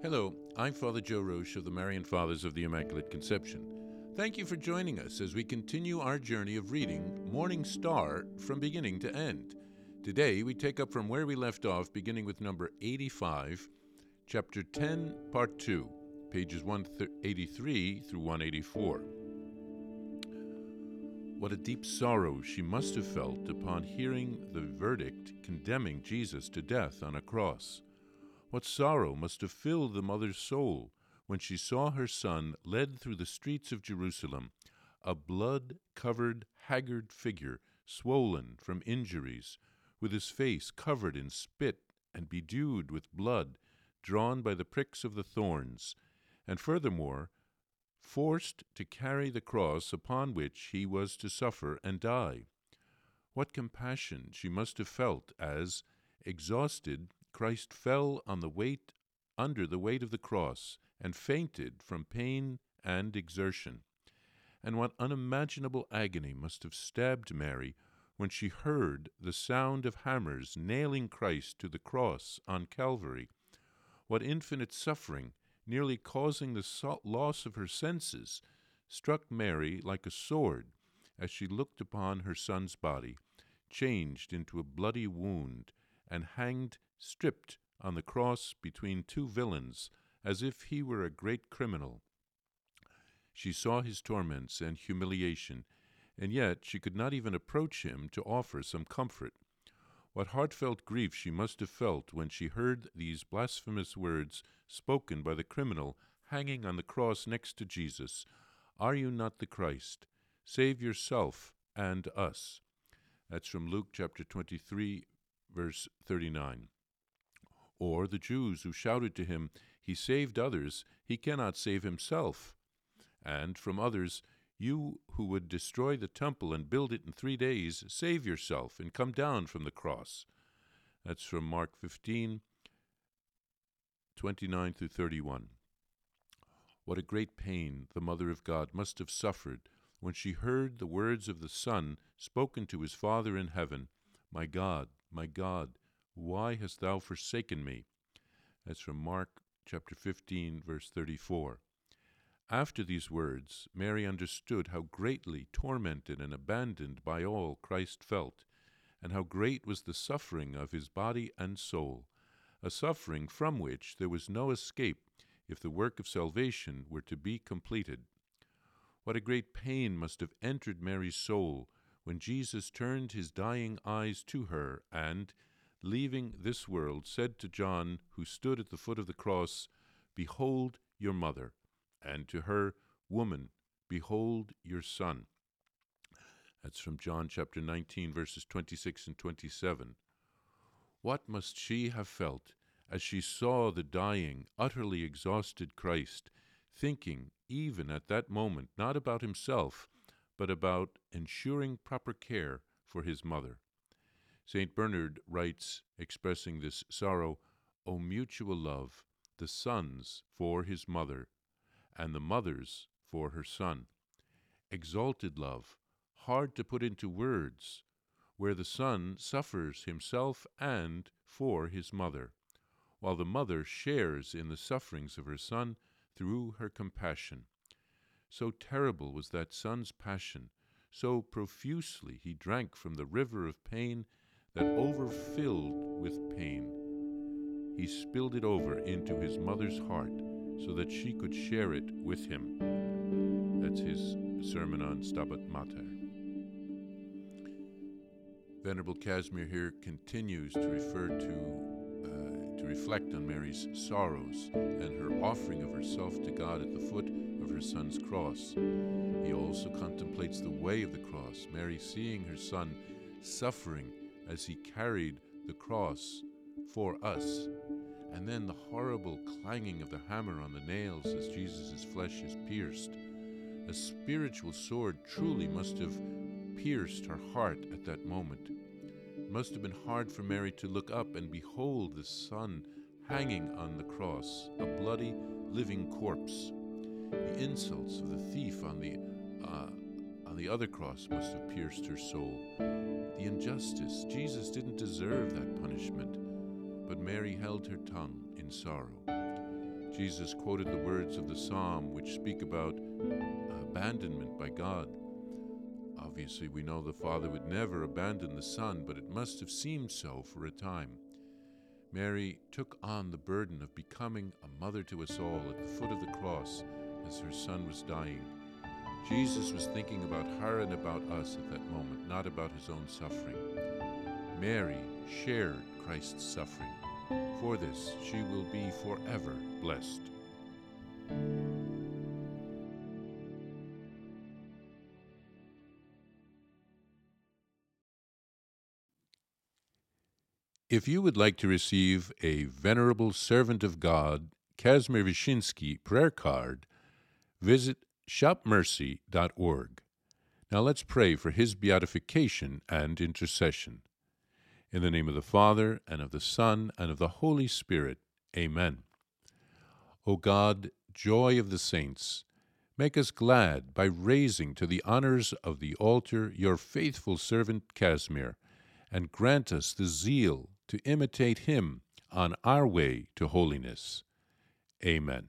Hello, I'm Father Joe Roesch of the Marian Fathers of the Immaculate Conception. Thank you for joining us as we continue our journey of reading Morning Star from beginning to end. Today we take up from where we left off, beginning with number 85, chapter 10, part 2, pages 183 through 184. What a deep sorrow she must have felt upon hearing the verdict condemning Jesus to death on a cross. What sorrow must have filled the mother's soul when she saw her son led through the streets of Jerusalem, a blood covered, haggard figure, swollen from injuries, with his face covered in spit and bedewed with blood, drawn by the pricks of the thorns, and furthermore, forced to carry the cross upon which he was to suffer and die. What compassion she must have felt as, exhausted, Christ fell on the weight under the weight of the cross and fainted from pain and exertion. And what unimaginable agony must have stabbed Mary when she heard the sound of hammers nailing Christ to the cross on Calvary. What infinite suffering, nearly causing the loss of her senses, struck Mary like a sword as she looked upon her son's body, changed into a bloody wound, and hanged stripped on the cross between two villains, as if he were a great criminal. She saw his torments and humiliation, and yet she could not even approach him to offer some comfort. What heartfelt grief she must have felt when she heard these blasphemous words spoken by the criminal hanging on the cross next to Jesus Are you not the Christ? Save yourself and us. That's from Luke chapter 23, verse 39. Or the Jews who shouted to him, He saved others, he cannot save himself. And from others, You who would destroy the temple and build it in three days, save yourself and come down from the cross. That's from Mark 15, 29 through 31. What a great pain the Mother of God must have suffered when she heard the words of the Son spoken to his Father in heaven My God, my God, why hast thou forsaken me? That's from Mark chapter 15, verse 34. After these words, Mary understood how greatly tormented and abandoned by all Christ felt, and how great was the suffering of his body and soul, a suffering from which there was no escape if the work of salvation were to be completed. What a great pain must have entered Mary's soul when Jesus turned his dying eyes to her and, leaving this world, said to John, who stood at the foot of the cross, Behold your mother, and to her, Woman, behold your son. That's from John chapter 19, verses 26 and 27. What must she have felt as she saw the dying, utterly exhausted Christ, thinking, even at that moment, not about himself, but about ensuring proper care for his mother? St. Bernard writes, expressing this sorrow, O mutual love, the son's for his mother, and the mother's for her son. Exalted love, hard to put into words, where the son suffers himself and for his mother, while the mother shares in the sufferings of her son through her compassion. So terrible was that son's passion, so profusely he drank from the river of pain that overfilled with pain. He spilled it over into his mother's heart so that she could share it with him. That's his sermon on Stabat Mater. Venerable Casimir here continues to refer to, uh, to reflect on Mary's sorrows and her offering of herself to God at the foot of her son's cross. He also contemplates the way of the cross, Mary seeing her son suffering as he carried the cross for us. And then the horrible clanging of the hammer on the nails as Jesus' flesh is pierced. A spiritual sword truly must have pierced her heart at that moment. It must have been hard for Mary to look up and behold the Son hanging on the cross, a bloody, living corpse. The insults of the thief on the uh, on the other cross must have pierced her soul the injustice. Jesus didn't deserve that punishment, but Mary held her tongue in sorrow. Jesus quoted the words of the psalm which speak about abandonment by God. Obviously, we know the Father would never abandon the Son, but it must have seemed so for a time. Mary took on the burden of becoming a mother to us all at the foot of the cross as her son was dying. Jesus was thinking about her and about us at that moment, not about his own suffering. Mary shared Christ's suffering. For this, she will be forever blessed. If you would like to receive a Venerable Servant of God, Casimir Wyszyński prayer card, visit shopmercy.org. Now let's pray for his beatification and intercession. In the name of the Father, and of the Son, and of the Holy Spirit. Amen. O God, joy of the saints, make us glad by raising to the honors of the altar your faithful servant Casimir, and grant us the zeal to imitate him on our way to holiness. Amen.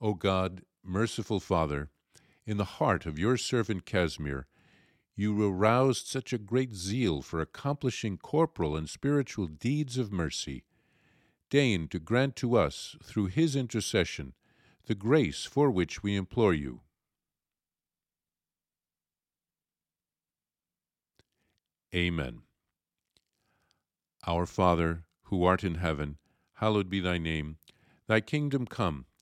O God, merciful Father, in the heart of your servant Casimir, you aroused such a great zeal for accomplishing corporal and spiritual deeds of mercy. Deign to grant to us, through his intercession, the grace for which we implore you. Amen. Our Father, who art in heaven, hallowed be thy name. Thy kingdom come,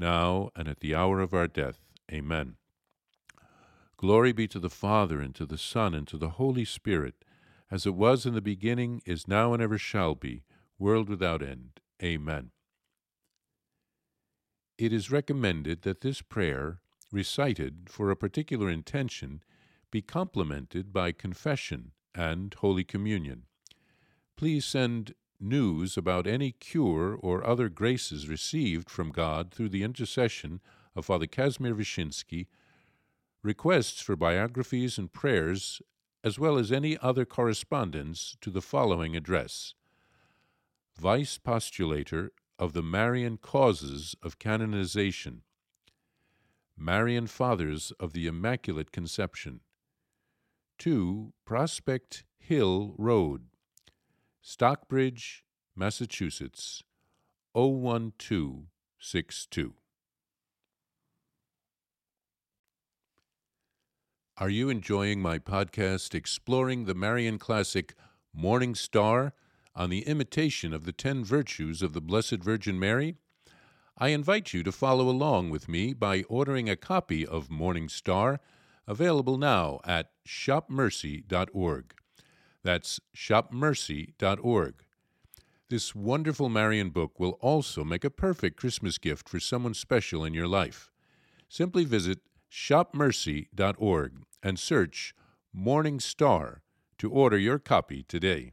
now and at the hour of our death. Amen. Glory be to the Father, and to the Son, and to the Holy Spirit, as it was in the beginning, is now, and ever shall be, world without end. Amen. It is recommended that this prayer, recited for a particular intention, be complemented by confession and Holy Communion. Please send news about any cure or other graces received from God through the intercession of Father Casimir Wyszyński, requests for biographies and prayers, as well as any other correspondence to the following address. Vice Postulator of the Marian Causes of Canonization, Marian Fathers of the Immaculate Conception, 2 Prospect Hill Road, Stockbridge, Massachusetts 01262. Are you enjoying my podcast exploring the Marian classic Morning Star on the imitation of the ten virtues of the Blessed Virgin Mary? I invite you to follow along with me by ordering a copy of Morning Star available now at shopmercy.org. That's shopmercy.org. This wonderful Marian book will also make a perfect Christmas gift for someone special in your life. Simply visit shopmercy.org and search Morning Star to order your copy today.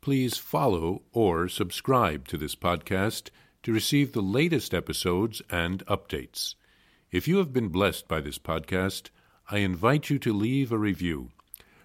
Please follow or subscribe to this podcast to receive the latest episodes and updates. If you have been blessed by this podcast, I invite you to leave a review.